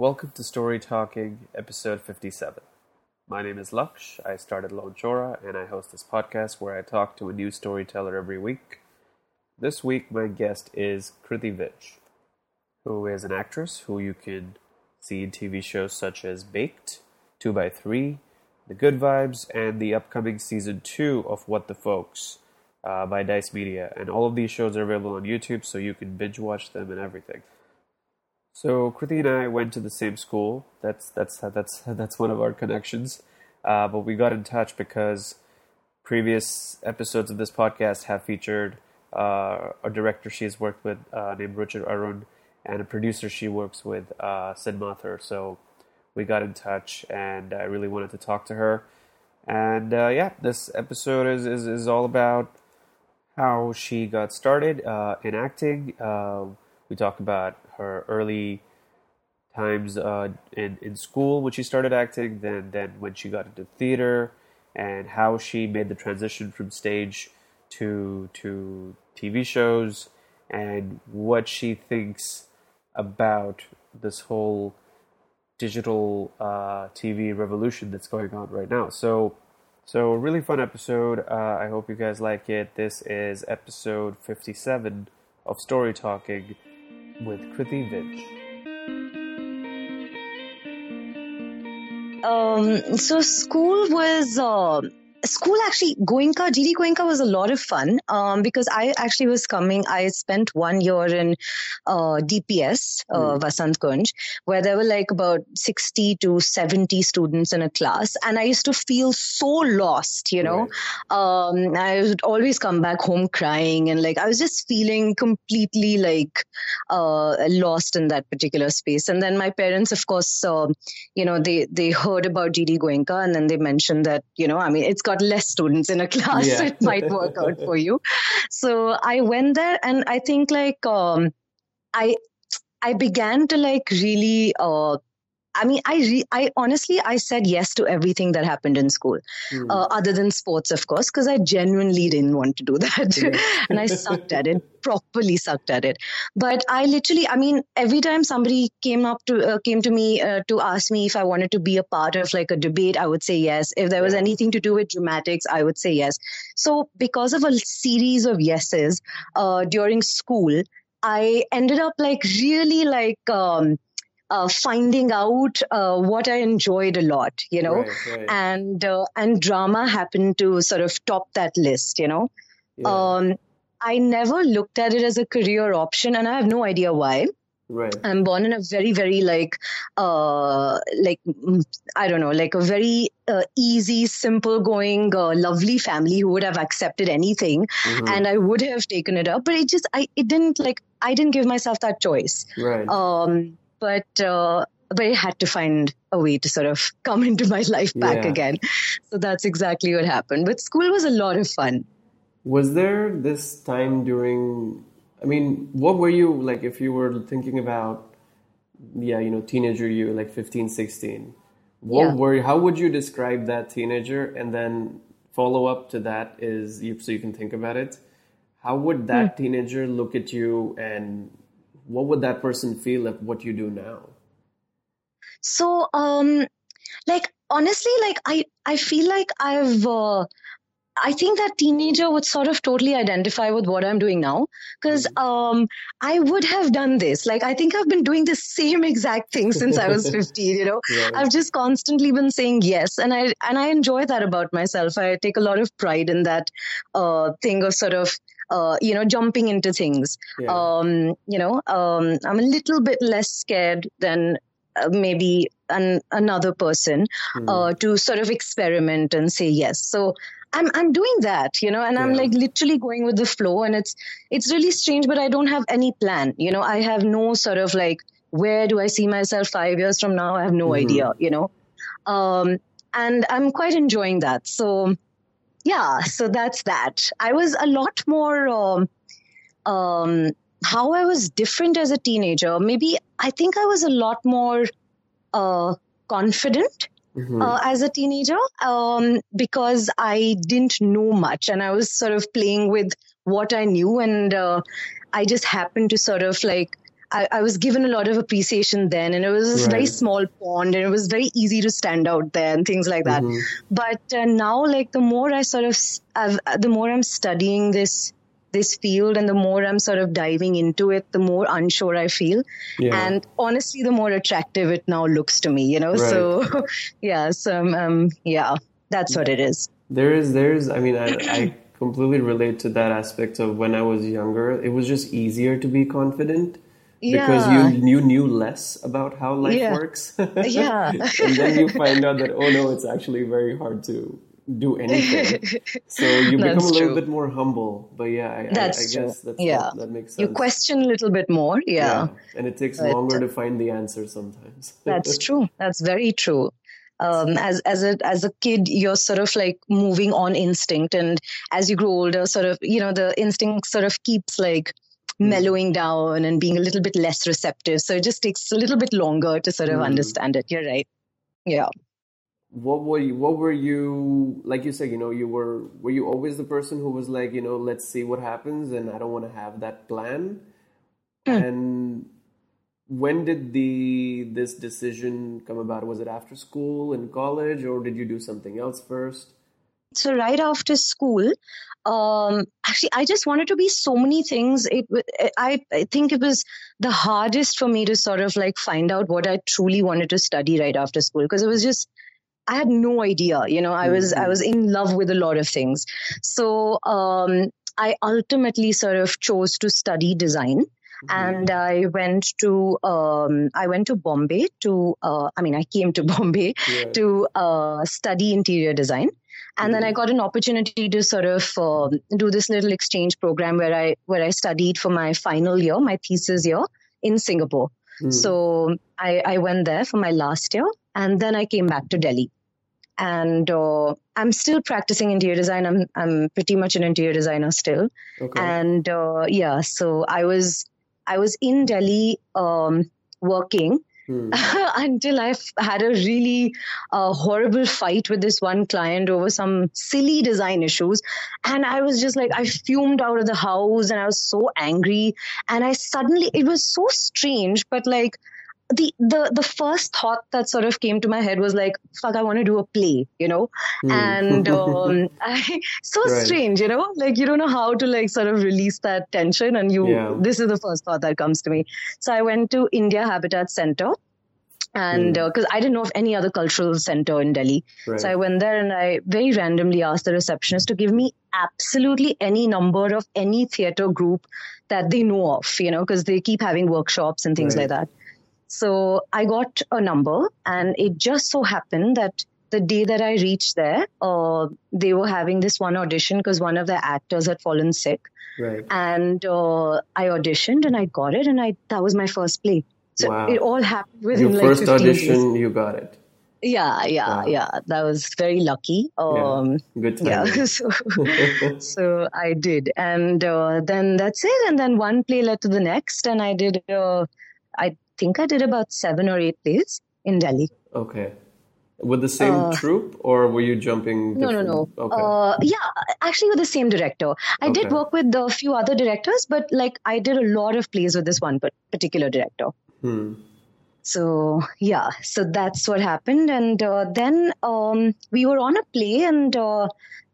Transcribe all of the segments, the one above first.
Welcome to Story Talking, episode 57. My name is Laksh. I started lonechora and I host this podcast where I talk to a new storyteller every week. This week, my guest is Kriti Vij, who is an actress who you can see in TV shows such as Baked, 2x3, The Good Vibes, and the upcoming season 2 of What the Folks uh, by Dice Media. And all of these shows are available on YouTube so you can binge watch them and everything. So Kriti and I went to the same school. That's that's that's that's one of our connections. Uh, but we got in touch because previous episodes of this podcast have featured uh, a director she has worked with uh, named Ruchir Arun and a producer she works with, uh, Sid Mathur. So we got in touch, and I really wanted to talk to her. And uh, yeah, this episode is, is is all about how she got started uh, in acting. We talk about her early times uh, in in school when she started acting, then then when she got into theater, and how she made the transition from stage to to TV shows, and what she thinks about this whole digital uh, TV revolution that's going on right now. So. So, really fun episode. Uh, I hope you guys like it. This is episode 57 of Story Talking with Kriti Vij. Um, so school was uh, school actually Goenka, GD Goenka was a lot of fun um, because I actually was coming. I spent one year in uh, DPS, uh, mm. Vasant Kunj, where there were like about 60 to 70 students in a class. And I used to feel so lost, you know. Um, I would always come back home crying and like I was just feeling completely like uh, lost in that particular space. And then my parents, of course, uh, you know, they, they heard about GD Goenka and then they mentioned that, you know, I mean, it's got less students in a class, yeah. so it might work out for you. So I went there, and I think like um, I I began to like really uh, I mean, I re- I honestly I said yes to everything that happened in school, mm. uh, other than sports, of course, because I genuinely didn't want to do that, yeah. and I sucked at it, properly sucked at it. But I literally, I mean, every time somebody came up to uh, came to me uh, to ask me if I wanted to be a part of like a debate, I would say yes. If there was anything to do with dramatics, I would say yes. So because of a series of yeses uh, during school, I ended up like really like. Um, uh, finding out uh, what I enjoyed a lot, you know, right, right. and uh, and drama happened to sort of top that list, you know. Yeah. Um, I never looked at it as a career option, and I have no idea why. Right. I'm born in a very, very like, uh, like mm, I don't know, like a very uh, easy, simple going, uh, lovely family who would have accepted anything, mm-hmm. and I would have taken it up. But it just, I, it didn't like, I didn't give myself that choice. Right. Um, but uh, but I had to find a way to sort of come into my life back yeah. again. So that's exactly what happened. But school was a lot of fun. Was there this time during? I mean, what were you like? If you were thinking about, yeah, you know, teenager you, like 15, 16. What yeah. were? How would you describe that teenager? And then follow up to that is you, so you can think about it. How would that hmm. teenager look at you and what would that person feel if what you do now? So, um, like honestly, like I, I feel like I've, uh, I think that teenager would sort of totally identify with what I'm doing now because mm-hmm. um, I would have done this. Like, I think I've been doing the same exact thing since I was 15. You know, right. I've just constantly been saying yes, and I and I enjoy that about myself. I take a lot of pride in that uh, thing of sort of uh, you know, jumping into things. Yeah. Um, you know, um, I'm a little bit less scared than uh, maybe an, another person mm. uh, to sort of experiment and say yes. So I'm I'm doing that, you know, and yeah. I'm like literally going with the flow, and it's it's really strange, but I don't have any plan. You know, I have no sort of like where do I see myself five years from now? I have no mm-hmm. idea. You know, um, and I'm quite enjoying that. So yeah, so that's that. I was a lot more, um, um, how I was different as a teenager. Maybe I think I was a lot more uh, confident mm-hmm. uh, as a teenager um, because I didn't know much and I was sort of playing with what I knew and uh, I just happened to sort of like I, I, was given a lot of appreciation then, and it was right. very small pond, and it was very easy to stand out there and things like that. Mm-hmm. But uh, now, like the more I sort of, I've, the more I'm studying this this field and the more I'm sort of diving into it, the more unsure I feel. Yeah. And honestly, the more attractive it now looks to me, you know? Right. So, yeah, so, um, um, yeah, that's what it is. There is, there's, I mean, I, I completely relate to that aspect of when I was younger. It was just easier to be confident. Yeah. Because you you knew less about how life yeah. works. yeah. and then you find out that oh no, it's actually very hard to do anything. so you become a little true. bit more humble. But yeah, I, that's I, I guess that's, yeah. that, that, makes sense. You question a little bit more, yeah. yeah. And it takes but, longer to find the answer sometimes. that's true. That's very true. Um, as as a as a kid, you're sort of like moving on instinct, and as you grow older, sort of you know the instinct sort of keeps like. Mellowing down and being a little bit less receptive. So it just takes a little bit longer to sort of mm. understand it. You're right. Yeah what were you what were you like you said you know you were were you always the person who was like you know let's see what happens and i don't want to have that plan mm. and when did the this decision come about was it after school in college or did you do something else first so right after school um actually i just wanted to be so many things it I, I think it was the hardest for me to sort of like find out what i truly wanted to study right after school because it was just I had no idea. You know, I mm-hmm. was I was in love with a lot of things. So um, I ultimately sort of chose to study design. Mm-hmm. And I went to um, I went to Bombay to uh, I mean I came to Bombay yeah. to uh, study interior design, and then I mm-hmm. got an opportunity to sort of uh, do this little exchange program where I where I studied for my final year, my thesis year in Singapore. Mm. So I, I went there for my last year, and then I came back to Delhi and uh, I'm still practicing interior design. I'm I'm pretty much an interior designer still, okay. and uh, yeah. So I was I was in Delhi um, working hmm. until I had a really uh, horrible fight with this one client over some silly design issues, and I was just like I fumed out of the house, and I was so angry, and I suddenly it was so strange, but like the the the first thought that sort of came to my head was like fuck i want to do a play you know mm. and um, I, so right. strange you know like you don't know how to like sort of release that tension and you yeah. this is the first thought that comes to me so i went to india habitat center and because mm. uh, I didn't know of any other cultural center in Delhi, right. so I went there and I very randomly asked the receptionist to give me absolutely any number of any theater group that they know of, you know, because they keep having workshops and things right. like that. So I got a number, and it just so happened that the day that I reached there, uh, they were having this one audition because one of the actors had fallen sick. Right. And uh, I auditioned and I got it, and I that was my first play. So wow. it all happened within Your like first audition, days. you got it. Yeah, yeah, wow. yeah. That was very lucky. Um, yeah. Good time. Yeah, so, so I did, and uh, then that's it. And then one play led to the next, and I did. Uh, I think I did about seven or eight plays in Delhi. Okay. With the same uh, troupe, or were you jumping? Different? No, no, no. Okay. Uh, yeah, actually, with the same director. I okay. did work with a few other directors, but like I did a lot of plays with this one particular director. Hmm. So yeah, so that's what happened, and uh, then um, we were on a play, and uh,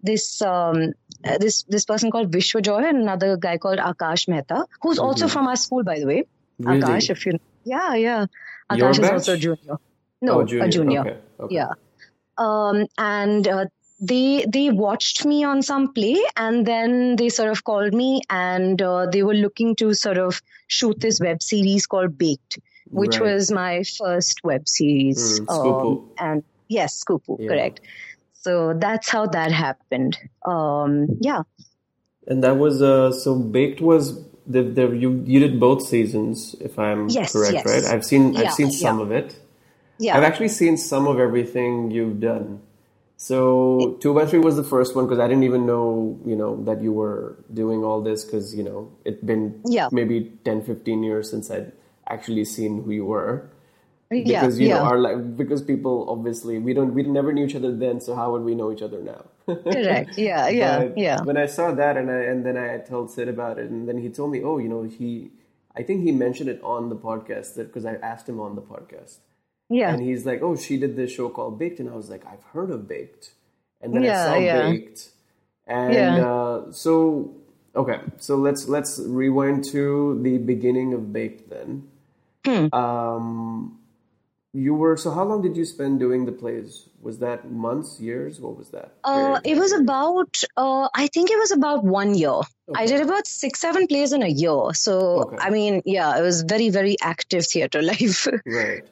this um, uh, this this person called Vishwa Joy and another guy called Akash Mehta, who's mm-hmm. also from our school, by the way. Really? Akash, if you yeah, yeah. Your Akash batch? is also a junior. No, oh, junior. a junior. Okay. okay. Yeah. Um, and uh, they they watched me on some play, and then they sort of called me, and uh, they were looking to sort of shoot this web series called Baked, which right. was my first web series. Mm, um, and yes, ScoopWhoop, yeah. correct. So that's how that happened. Um, yeah. And that was uh, so Baked was the, the, you you did both seasons, if I'm yes, correct, yes. right? I've seen yeah, I've seen some yeah. of it. Yeah, I've actually seen some of everything you've done. So two by three was the first one because I didn't even know you know that you were doing all this because you know it'd been yeah. maybe 10, 15 years since I'd actually seen who you were because yeah, you yeah. know our like because people obviously we don't we never knew each other then so how would we know each other now correct yeah yeah but yeah when i saw that and i and then i told sid about it and then he told me oh you know he I think he mentioned it on the podcast that because I asked him on the podcast. Yeah. And he's like, "Oh, she did this show called Baked," and I was like, "I've heard of Baked," and then Yeah, I saw yeah. Baked, and Yeah. uh, so okay, so let's let's rewind to the beginning of Baked then. Hmm. Um, you were so how long did you spend doing the plays? Was that months, years? What was that? Uh, it was about, uh, I think it was about one year. I did about six, seven plays in a year. So, Okay. I mean, yeah, it was very, very active theater life. right.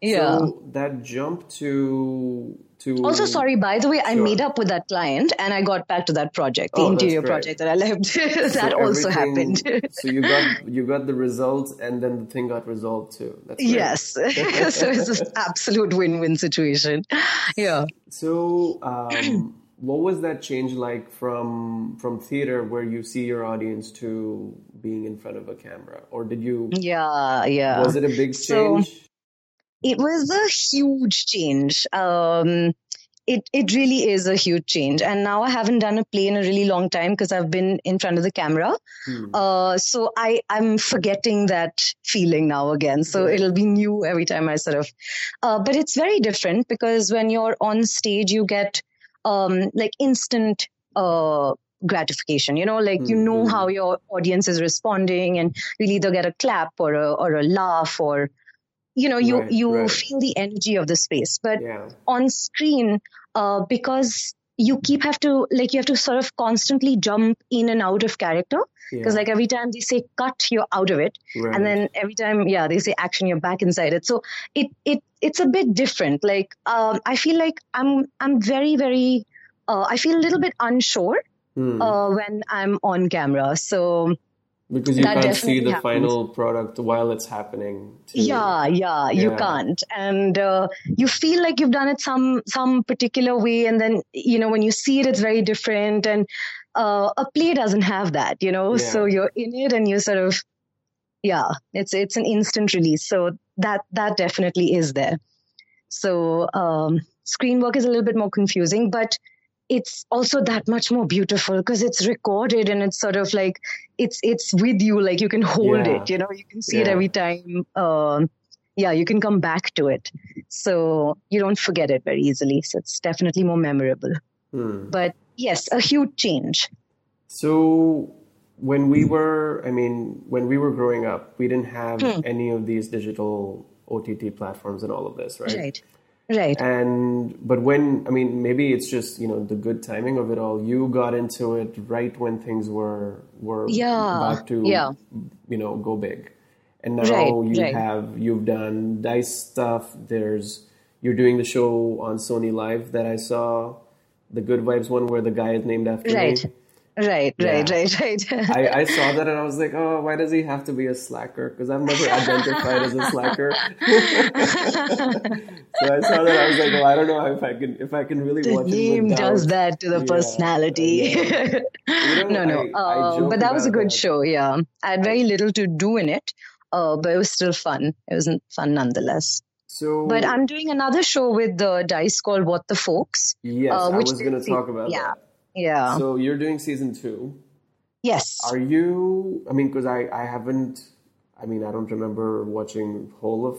yeah. So that jump to to also, sorry, by the way, I Sure. made up with that client and I got back to that project, the Oh, interior project that I left. So that also happened. so you got you got the results, and then the thing got resolved too. That's great. yes. so it's an absolute win win situation. Yeah. So, um, what was that change like from from theater, where you see your audience, to being in front of a camera, or did you? Yeah. Yeah. Was it a big So- change? It was a huge change. Um, it it really is a huge change. And now I haven't done a play in a really long time because I've been in front of the camera. Hmm. Uh, so I I'm forgetting that feeling now again. So Right. it'll be new every time I sort of. Uh, but it's very different because when you're on stage, you get um, like instant. Uh, gratification you know like you know Mhm. how your audience is responding and you'll either get a clap or a or a laugh or you know you Right, you right. feel the energy of the space but Yeah. on screen uh, because you keep have to like you have to sort of constantly jump in and out of character because Yeah. like every time they say cut you're out of it Right. and then every time yeah they say action you're back inside it so it it it's a bit different like um, i feel like i'm i'm very very uh, i feel a little bit unsure Hmm. uh, when i'm on camera so because you that can't see the happens. final product while it's happening. too. yeah yeah you can't and uh, you feel like you've done it some some particular way and then you know when you see it it's very different and uh, a play doesn't have that you know Yeah. so you're in it and you sort of yeah it's it's an instant release so that that definitely is there so um, screen work is a little bit more confusing but it's also that much more beautiful because it's recorded and it's sort of like it's it's with you like you can hold Yeah. it you know you can see it every time um, yeah you can come back to it so you don't forget it very easily so it's definitely more memorable Hmm. but yes a huge change So when we were, I mean, when we were growing up, we didn't have Hmm. any of these digital OTT platforms and all of this, right? right right And but when I mean, maybe it's just you know the good timing of it all. You got into it right when things were were Yeah, about to yeah. you know go big, and now Right, you right. have you've done Dice stuff. There's you're doing the show on SonyLIV that I saw, the Good Vibes one where the guy is named after right me. Right right Yeah. right right I, I saw that and I was like, oh, why does he have to be a slacker? Because I've never identified as a slacker. so I saw that I was like, well, I don't know if I can if I can really the watch it name does that to the Yeah, personality. I know. no, no. I- I Uh, but that was a good that. show. Yeah, I had very little to do in it, uh, but it was still fun. It wasn't fun nonetheless. So But I'm doing another show with the Dice called What the Folks. yes, uh, I which was going to talk about yeah. that. Yeah. So you're doing season two. yes. Are you? I mean, because I I haven't. I mean, I don't remember watching whole of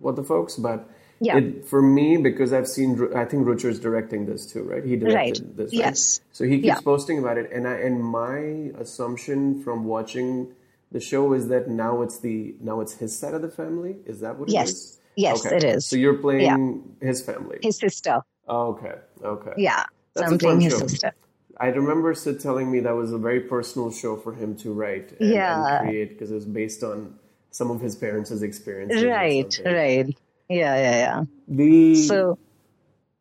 what the folks, but Yeah. it, for me because I've seen. I think Ruchir's directing this too, right? He directed Right. this, right? Yes. So he keeps Yeah. posting about it, and I and my assumption from watching the show is that now it's the now it's his side of the family. Is that what it Yes. is? Yes, Okay. it is. So you're playing his family. His sister. Oh, okay. Okay. Yeah. So That's I'm playing fun his show. sister. I remember Sid telling me that was a very personal show for him to write and, Yeah. and create because it was based on some of his parents' experiences. Right. Right. Yeah. Yeah. Yeah. The So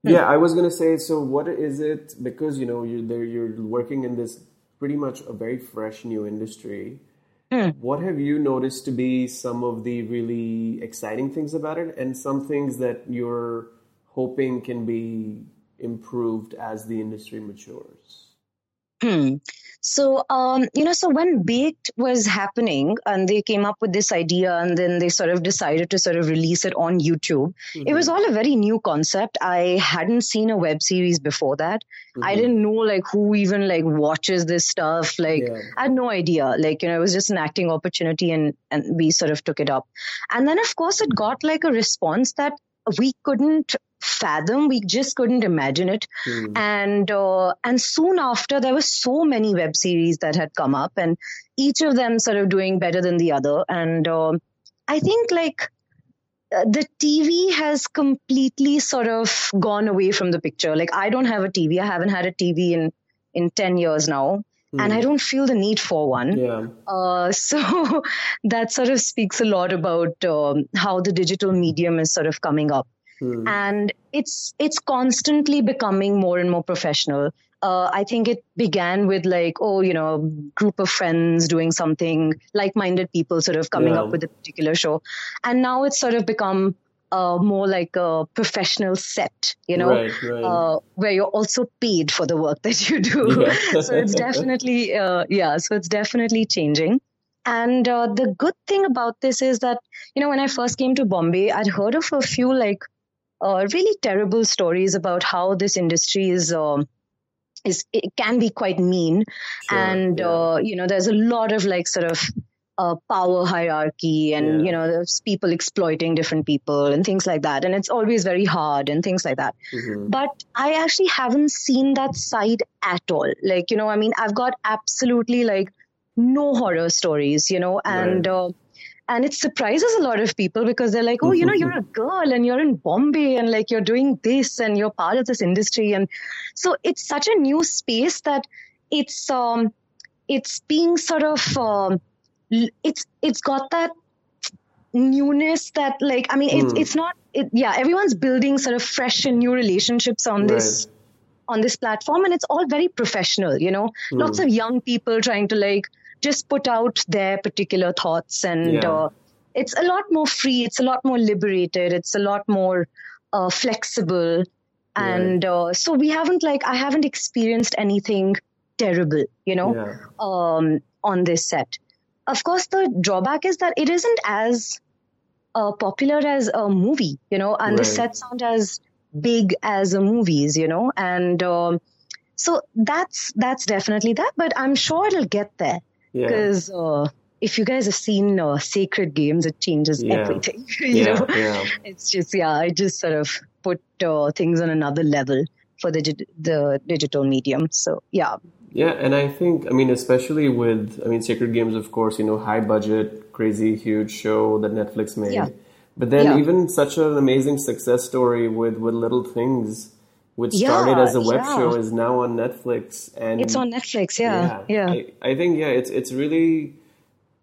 yeah, I was gonna say. So, what is it? Because you know you're there, you're working in this pretty much a very fresh new industry. Hmm. What have you noticed to be some of the really exciting things about it, and some things that you're hoping can be improved as the industry matures? Hmm. So, um, you know, so when Baked was happening and they came up with this idea and then they sort of decided to sort of release it on YouTube, mm-hmm. it was all a very new concept. I hadn't seen a web series before that. Mm-hmm. I didn't know like who even like watches this stuff. Like yeah. I had no idea. Like, you know, it was just an acting opportunity and, and we sort of took it up. And then of course it got like a response that we couldn't fathom we just couldn't imagine it mm. and uh, and soon after there were so many web series that had come up and each of them sort of doing better than the other and uh, i think like uh, the tv has completely sort of gone away from the picture like i don't have a tv i haven't had a tv in in 10 years now Mm. and I don't feel the need for one. Yeah. Uh, so that sort of speaks a lot about um, how the digital medium is sort of coming up. Hmm. And it's it's constantly becoming more and more professional. Uh, I think it began with like, oh, you know, a group of friends doing something, like-minded people sort of coming yeah. up with a particular show, and now it's sort of become uh, more like a professional set, you know, right, right. Uh, where you're also paid for the work that you do. Yeah. so it's definitely, uh, yeah, so it's definitely changing. And uh, the good thing about this is that, you know, when I first came to Bombay, I'd heard of a few like uh, really terrible stories about how this industry is. Um, is it can be quite mean, sure, and yeah. Uh, you know there's a lot of like sort of uh, power hierarchy and yeah. you know there's people exploiting different people and things like that and it's always very hard and things like that mm-hmm. but i actually haven't seen that side at all like you know i mean i've got absolutely like no horror stories you know and right. uh, and it surprises a lot of people because they're like oh you know you're a girl and you're in bombay and like you're doing this and you're part of this industry and so it's such a new space that it's um it's being sort of um, it's it's got that newness that like i mean mm. it's hmm. it's not it, yeah everyone's building sort of fresh and new relationships on right. this on this platform and it's all very professional you know mm. lots of young people trying to like just put out their particular thoughts and yeah. uh, it's a lot more free it's a lot more liberated it's a lot more uh, flexible and right. uh, so we haven't like i haven't experienced anything terrible you know yeah. um, on this set of course, the drawback is that it isn't as uh, popular as a movie, you know, and right. the sets aren't as big as a movies, you know, and um, so that's that's definitely that. But I'm sure it'll get there because. Yeah. Uh, if you guys have seen uh, Sacred Games, it changes yeah. everything. you yeah, know, it's just yeah, I just sort of put uh, things on another level for the the digital medium. So yeah, yeah, and I think, I mean, especially with, I mean, Sacred Games, of course, you know, high budget, crazy, huge show that Netflix made. But then even such an amazing success story with, with Little Things, which yeah, started as a web yeah. show, is now on Netflix. And it's on Netflix, yeah, yeah. I, I, think, yeah, it's it's really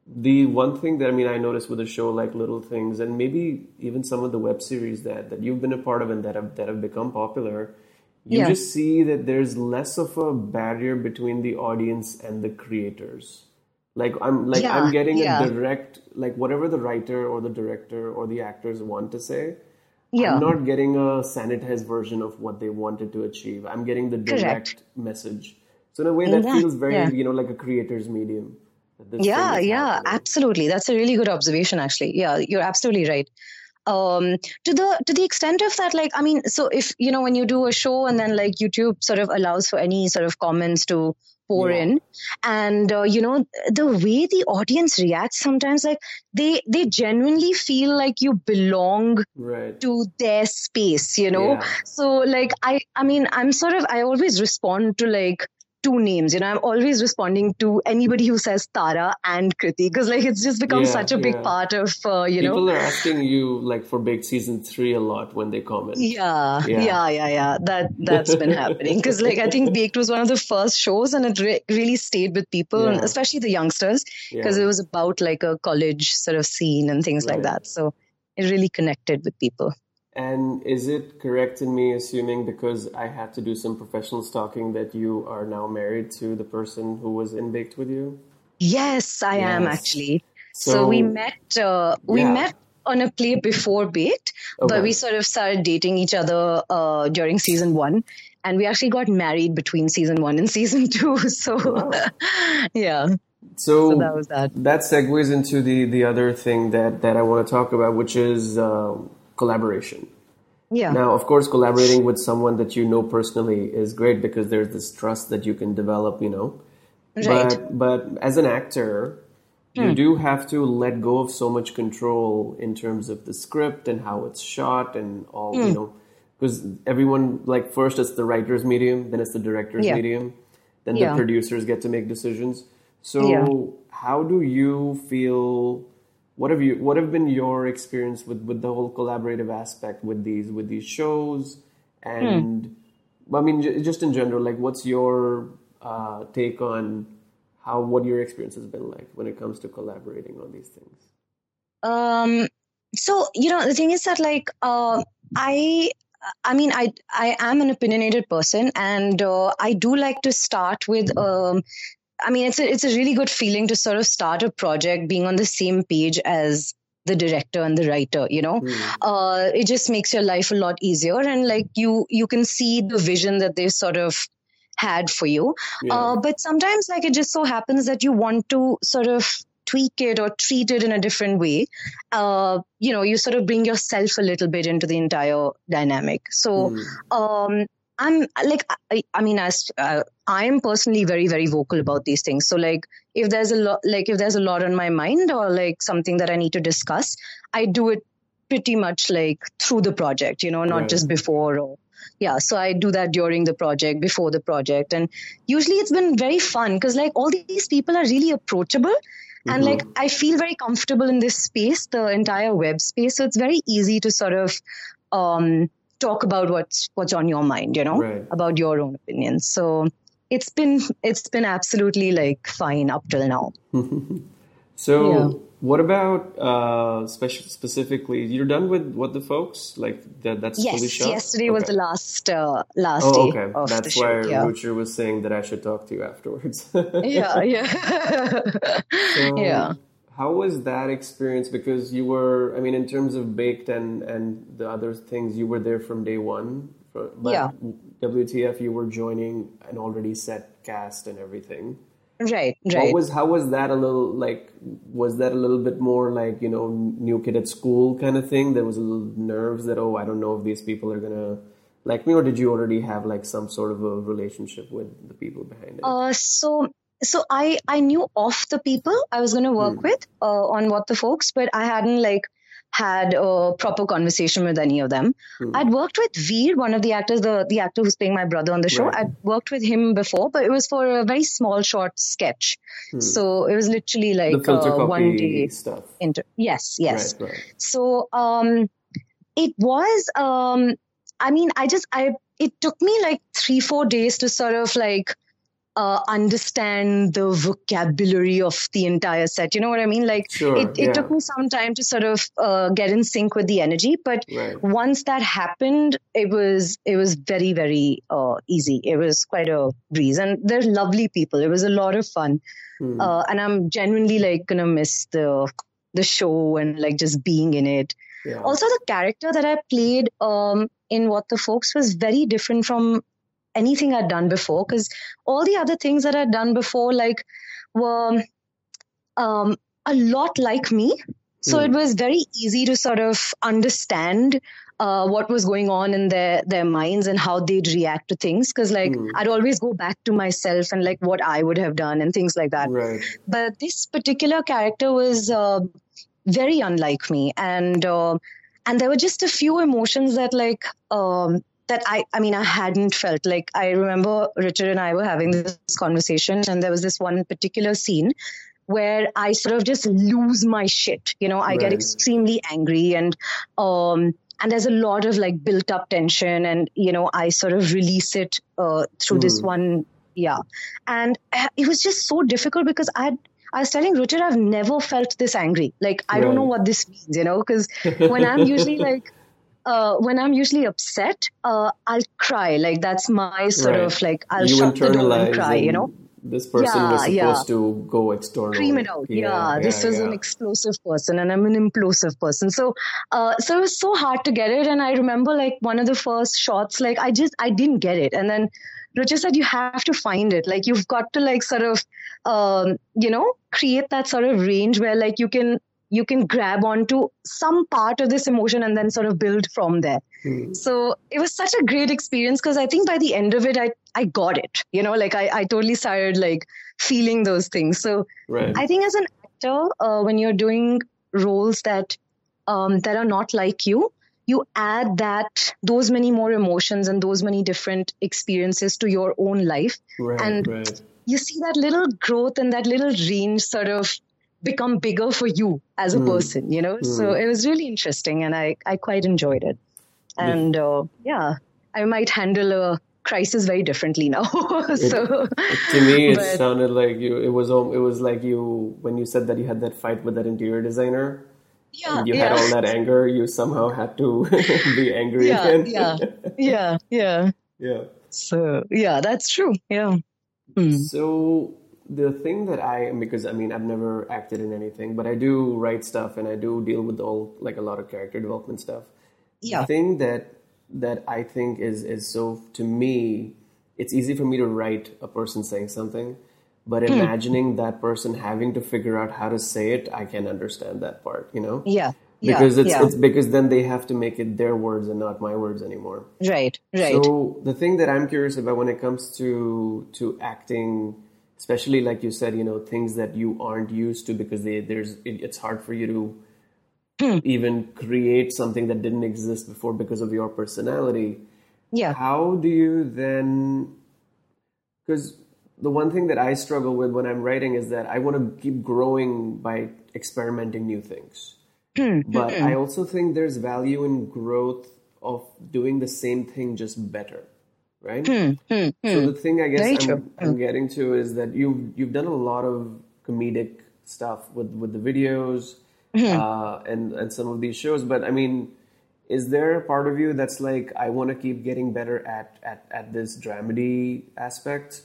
the one thing that I mean I noticed with a show like Little Things, and maybe even some of the web series that that you've been a part of and that have that have become popular you yeah. just see that there's less of a barrier between the audience and the creators like i'm like yeah, i'm getting yeah. a direct like whatever the writer or the director or the actors want to say yeah. i'm not getting a sanitized version of what they wanted to achieve. I'm getting the direct Correct. message. So in a way that feels very you know like a creator's medium yeah yeah absolutely. That's a really good observation actually. Yeah you're absolutely right. Um, to the to the extent of that like i mean so if you know when you do a show and then like youtube sort of allows for any sort of comments to pour yeah. in and uh, you know the way the audience reacts sometimes like they they genuinely feel like you belong right. to their space you know yeah. so like i i mean i'm sort of i always respond to like two names. You know, I'm always responding to anybody who says Tara and Kriti because like it's just become yeah, such a big yeah. part of uh, you People know. People are asking you like for Baked season three a lot when they comment. Yeah, yeah, yeah, yeah. yeah. That that's been happening because like I think Baked was one of the first shows and it re- really stayed with people, especially the youngsters, because it was about like a college sort of scene and things right. like that. So it really connected with people. And is it correct in me assuming because I had to do some professional stalking that you are now married to the person who was in Baked with you? Yes, I yes. am actually. So, so we met. Uh, we yeah. met on a play before Baked, okay. but we sort of started dating each other uh, during season one. and we actually got married between season one and season two. So, wow. yeah. So, so, that was that. That segues into the the other thing that that I want to talk about, which is um, collaboration. Yeah. Now, of course, collaborating with someone that you know personally is great because there's this trust that you can develop. You know. Right. But but as an actor, you hmm. do have to let go of so much control in terms of the script and how it's shot and all you hmm. know because everyone like first it's the writer's medium then it's the director's yeah. medium then yeah. the producers get to make decisions so yeah. how do you feel what have you what have been your experience with with the whole collaborative aspect with these with these shows and hmm. i mean just in general like what's your uh, take on how what your experience has been like when it comes to collaborating on these things um so you know the thing is that like uh, i i mean i i am an opinionated person and uh, i do like to start with um i mean it's a it's a really good feeling to sort of start a project being on the same page as the director and the writer you know mm. uh, it just makes your life a lot easier and like you you can see the vision that they sort of had for you. Yeah. Uh, but sometimes, like, it just so happens that you want to sort of tweak it or treat it in a different way. Uh, you know, you sort of bring yourself a little bit into the entire dynamic. So, mm. um, I'm like, I, I mean, as uh, I am personally very, very vocal about these things. So, like, if there's a lot, like, if there's a lot on my mind or like something that I need to discuss, I do it pretty much like through the project, you know, not right. just before or yeah so i do that during the project before the project and usually it's been very fun because like all these people are really approachable mm-hmm. and like i feel very comfortable in this space the entire web space so it's very easy to sort of um, talk about what's what's on your mind you know right. about your own opinions so it's been it's been absolutely like fine up till now so yeah. What about uh, special, specifically? You're done with what the folks like that? That's yes. fully shot. Yesterday okay. was the last uh, last oh, day. okay. That's why show, yeah. Ruchir was saying that I should talk to you afterwards. yeah, yeah, so, yeah. How was that experience? Because you were, I mean, in terms of baked and and the other things, you were there from day one. But yeah. WTF, you were joining an already set cast and everything. Right, right. What was how was that a little like? Was that a little bit more like you know new kid at school kind of thing? There was a little nerves that oh I don't know if these people are gonna like me, or did you already have like some sort of a relationship with the people behind it? Uh, so so I I knew of the people I was gonna work hmm. with uh, on what the folks, but I hadn't like had a proper conversation with any of them. Hmm. I'd worked with Veer, one of the actors, the, the actor who's playing my brother on the show. Right. I'd worked with him before, but it was for a very small, short sketch. Hmm. So it was literally like uh, one day stuff. Inter- yes, yes. Right, right. So um, it was. Um, I mean, I just I it took me like three four days to sort of like uh, understand the vocabulary of the entire set. You know what I mean? Like sure, it, it yeah. took me some time to sort of uh, get in sync with the energy, but right. once that happened, it was it was very very uh, easy. It was quite a breeze, and they're lovely people. It was a lot of fun, uh, and I'm genuinely like gonna miss the the show and like just being in it. Yeah. Also, the character that I played um, in What the Folks was very different from anything I'd done before because all the other things that I'd done before, like, were um, a lot like me. So mm. it was very easy to sort of understand uh, what was going on in their their minds and how they'd react to things. Because like mm. I'd always go back to myself and like what I would have done and things like that. Right. But this particular character was uh, very unlike me, and uh, and there were just a few emotions that like um, that I, I mean, I hadn't felt like I remember Ruchir and I were having this conversation, and there was this one particular scene where I sort of just lose my shit. You know, I right. get extremely angry, and um, and there's a lot of like built up tension, and you know, I sort of release it uh, through mm. this hmm. one, yeah, and uh, it was just so difficult because I had I was telling Ruchir, I've never felt this angry. Like, I right. don't know what this means, you know, because when I'm usually like, uh, when I'm usually upset, uh, I'll cry. Like that's my sort right. of like I'll you shut the door and cry. And you know. this person Yeah, was supposed yeah. to go external. Scream it out. Yeah, this was an explosive person, and I'm an implosive person. So, uh, so it was so hard to get it. And I remember like one of the first shots, like I just I didn't get it, and then Ruchir said you have to find it. Like you've got to like sort of, um, you know, create that sort of range where like you can you can grab onto some part of this emotion and then sort of build from there. Hmm. So it was such a great experience because I think by the end of it, I, I got it, you know, like I, I totally started like feeling those things. So Right. I think as an actor, uh, when you're doing roles that, um, that are not like you, you add that, those many more emotions and those many different experiences to your own life. right. and- right. You see that little growth and that little range sort of become bigger for you as a Mm. person, you know? So Mm. it was really interesting and I, I quite enjoyed it. And uh, yeah, I might handle a crisis very differently now. so To me, it But- sounded like you. It was. It was like you when you said that you had that fight with that interior designer. yeah, you yeah, had all that anger. You somehow had to be angry yeah, again. yeah, yeah, yeah. yeah. So yeah, that's true. Yeah. Hmm. So the thing that I because I mean I've never acted in anything, but I do write stuff and I do deal with all like a lot of character development stuff. Yeah. The thing that that I think is is so to me, it's easy for me to write a person saying something, but Hmm. imagining that person having to figure out how to say it, I can understand that part, you know? Yeah. Yeah. Because it's yeah. it's because then they have to make it their words and not my words anymore. right. Right. So the thing that I'm curious about when it comes to to acting, especially like you said, you know, things that you aren't used to because they, there's it, it's hard for you to Hmm. even create something that didn't exist before because of your personality. yeah. How do you then? Because the one thing that I struggle with when I'm writing is that I want to keep growing by experimenting new things. Hmm. But I also think there's value in growth of doing the same thing just better, right? So the thing I guess Hmm. I'm. I'm getting to is that you've you've done a lot of comedic stuff with with the videos Hmm. uh, and and some of these shows. But I mean, is there a part of you that's like I want to keep getting better at at at this dramedy aspect,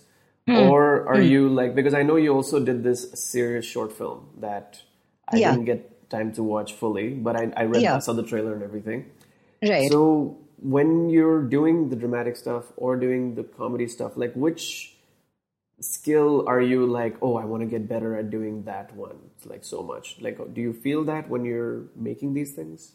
Hmm. or are you like because I know you also did this serious short film that I Yeah. didn't get time to watch fully, but I I read Yeah. I saw the trailer and everything. Right. So when you're doing the dramatic stuff or doing the comedy stuff, like which skill are you like, oh, I want to get better at doing that one, It's like so much? Like, do you feel that when you're making these things?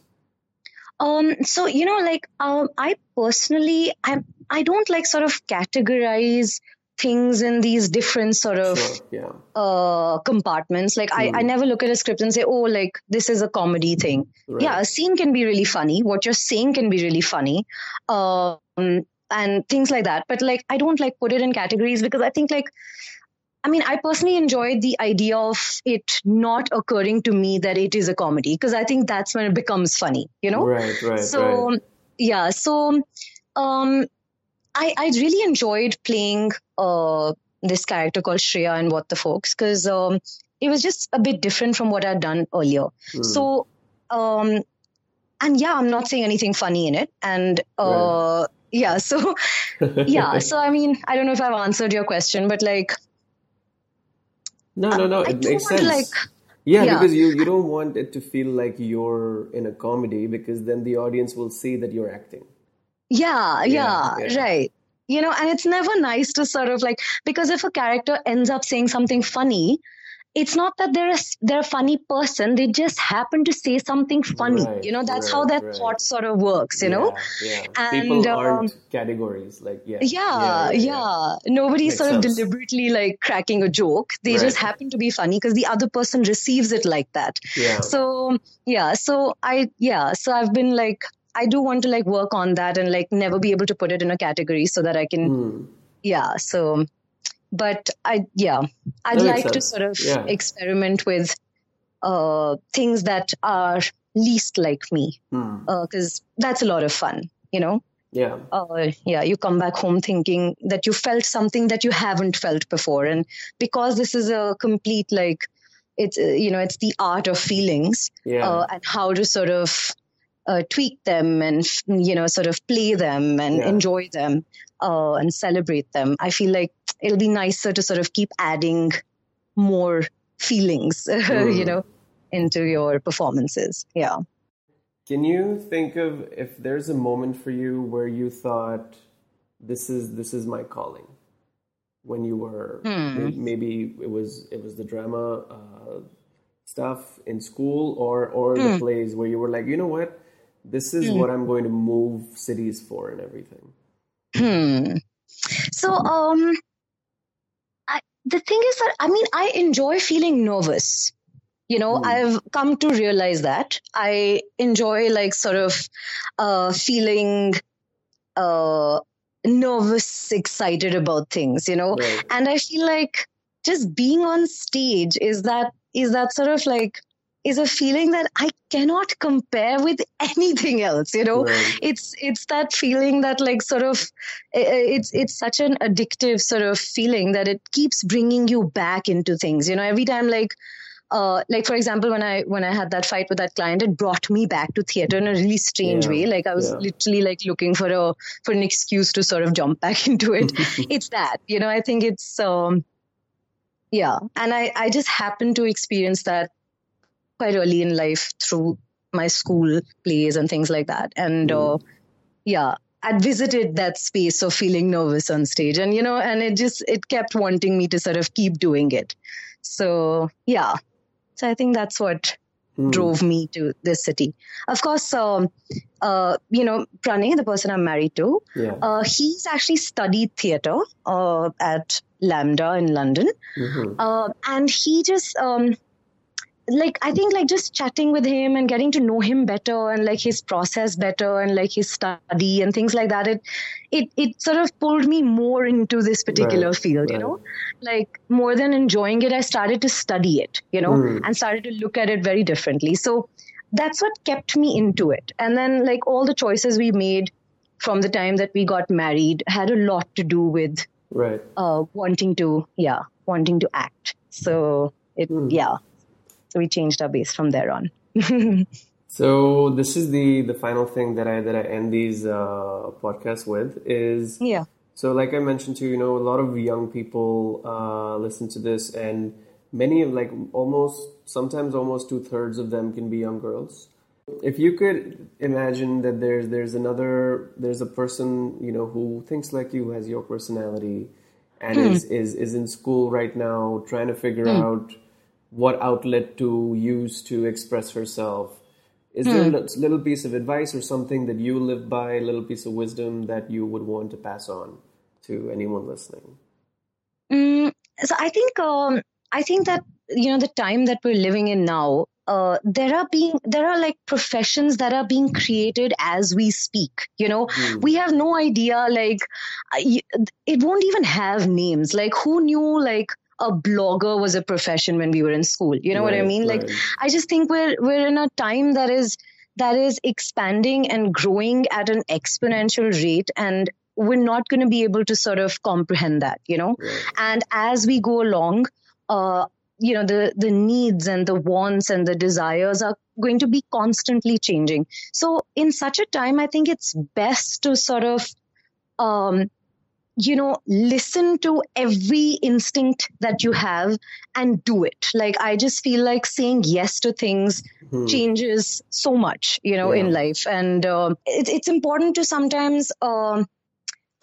Um, so you know, like um, I personally, I I don't like sort of categorize things in these different sort of Sure, yeah, uh compartments. Like I, I Hmm. never look at a script and say, oh, like this is a comedy thing. right. Yeah, a scene can be really funny. What you're saying can be really funny. Um, and things like that. But like I don't like put it in categories because I think like I mean, I personally enjoyed the idea of it not occurring to me that it is a comedy because I think that's when it becomes funny, you know? right, right, so right. yeah so um i i really enjoyed playing uh this character called shreya and what the folks because um it was just a bit different from what i'd done earlier Hmm. so um and yeah i'm not saying anything funny in it and uh yeah so yeah so i mean i don't know if i've answered your question but like no, no, no, I it do makes sense. like yeah, yeah. because you you don't want it to feel like you're in a comedy because then the audience will see that you're acting. Yeah, Yeah, yeah, yeah. right. You know, and it's never nice to sort of like because if a character ends up saying something funny, it's not that they're a, they're a funny person. They just happen to say something funny. Right, you know, that's how right, that right. thought sort of works. You know. yeah, yeah. And, people um, aren't categories like yeah, Yeah, yeah, Nobody's Makes sort of deliberately like cracking a joke. They just happen to be funny because the other person receives it like that. yeah. So yeah, so I yeah, so I've been like I do want to like work on that and like never be able to put it in a category so that I can Hmm. yeah so but i yeah i'd That like to sort of Yeah. experiment with uh things that are least like me because that's a lot of fun you know Yeah. uh, yeah you come back home thinking that you felt something that you haven't felt before and because this is a complete like it's uh, you know it's the art of feelings Yeah. uh, and how to sort of uh, tweak them and you know sort of play them and Yeah. enjoy them uh, and celebrate them. I feel like it'll be nicer to sort of keep adding more feelings, mm. you know, into your performances. Yeah. Can you think of if there's a moment for you where you thought this is this is my calling? When you were hmm. maybe it was it was the drama uh, stuff in school or or hmm. the plays where you were like, you know what, this is hmm. what I'm going to move cities for and everything. Hmm. So um, I, the thing is that I mean I enjoy feeling nervous you know mm. i've come to realize that i enjoy like sort of uh, feeling uh, nervous excited about things you know right. and i feel like just being on stage is that is that sort of like is a feeling that I cannot compare with anything else. You know, right. it's it's that feeling that like sort of it's it's such an addictive sort of feeling that it keeps bringing you back into things. You know, every time like uh, like for example when i when i had that fight with that client it brought me back to theater in a really strange yeah. way like i was yeah. literally like looking for a for an excuse to sort of jump back into it it's that you know i think it's um yeah and i i just happened to experience that quite early in life through my school plays and things like that and mm. uh, yeah I'd visited that space of feeling nervous on stage and you know and it just it kept wanting me to sort of keep doing it so yeah so I think that's what mm. drove me to this city. Of course, um, uh, you know, Pranay, the person I'm married to, yeah. uh, he's actually studied theater uh, at LAMDA in London. Mm-hmm. Uh, and he just, um, like I think like just chatting with him and getting to know him better and like his process better and like his study and things like that it it it sort of pulled me more into this particular right, field right. you know? Like more than enjoying it I started to study it you know? Mm. and started to look at it very differently. So that's what kept me into it. And then like all the choices we made from the time that we got married had a lot to do with right. uh wanting to yeah wanting to act. So it mm. yeah so we changed our base from there on. so this is the the final thing that I that I end these uh, podcasts with is yeah. So like I mentioned to you, you know, a lot of young people uh, listen to this, and many of like almost sometimes almost two thirds of them can be young girls. If you could imagine that there's there's another there's a person you know who thinks like you has your personality and hmm. is, is is in school right now trying to figure hmm. out what outlet to use to express herself. Is there hmm. a little piece of advice or something that you live by, a little piece of wisdom that you would want to pass on to anyone listening? Mm, so I think um, I think that you know the time that we're living in now, uh, there are being there are like professions that are being created as we speak you know mm. we have no idea like it won't even have names like who knew like a blogger was a profession when we were in school. You know right, what I mean? Right. Like I just think we're we're in a time that is that is expanding and growing at an exponential rate and we're not going to be able to sort of comprehend that, you know? Right. And as we go along, uh, you know, the, the needs and the wants and the desires are going to be constantly changing. So in such a time, I think it's best to sort of um, you know, listen to every instinct that you have and do it. Like, I just feel like saying yes to things hmm. changes so much, you know, yeah. in life. And uh, it, it's important to sometimes, uh,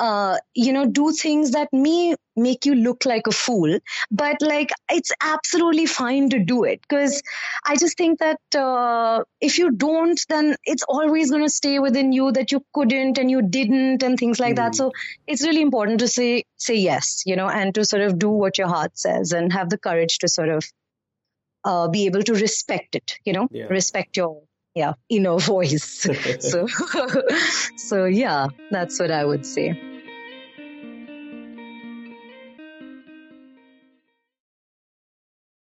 uh, you know, do things that may make you look like a fool, but like it's absolutely fine to do it because I just think that uh, if you don't, then it's always going to stay within you that you couldn't and you didn't and things like mm. that. Hmm. So it's really important to say say yes, you know, and to sort of do what your heart says and have the courage to sort of uh, be able to respect it, you know, yeah. respect your yeah inner voice. so so yeah, that's what I would say.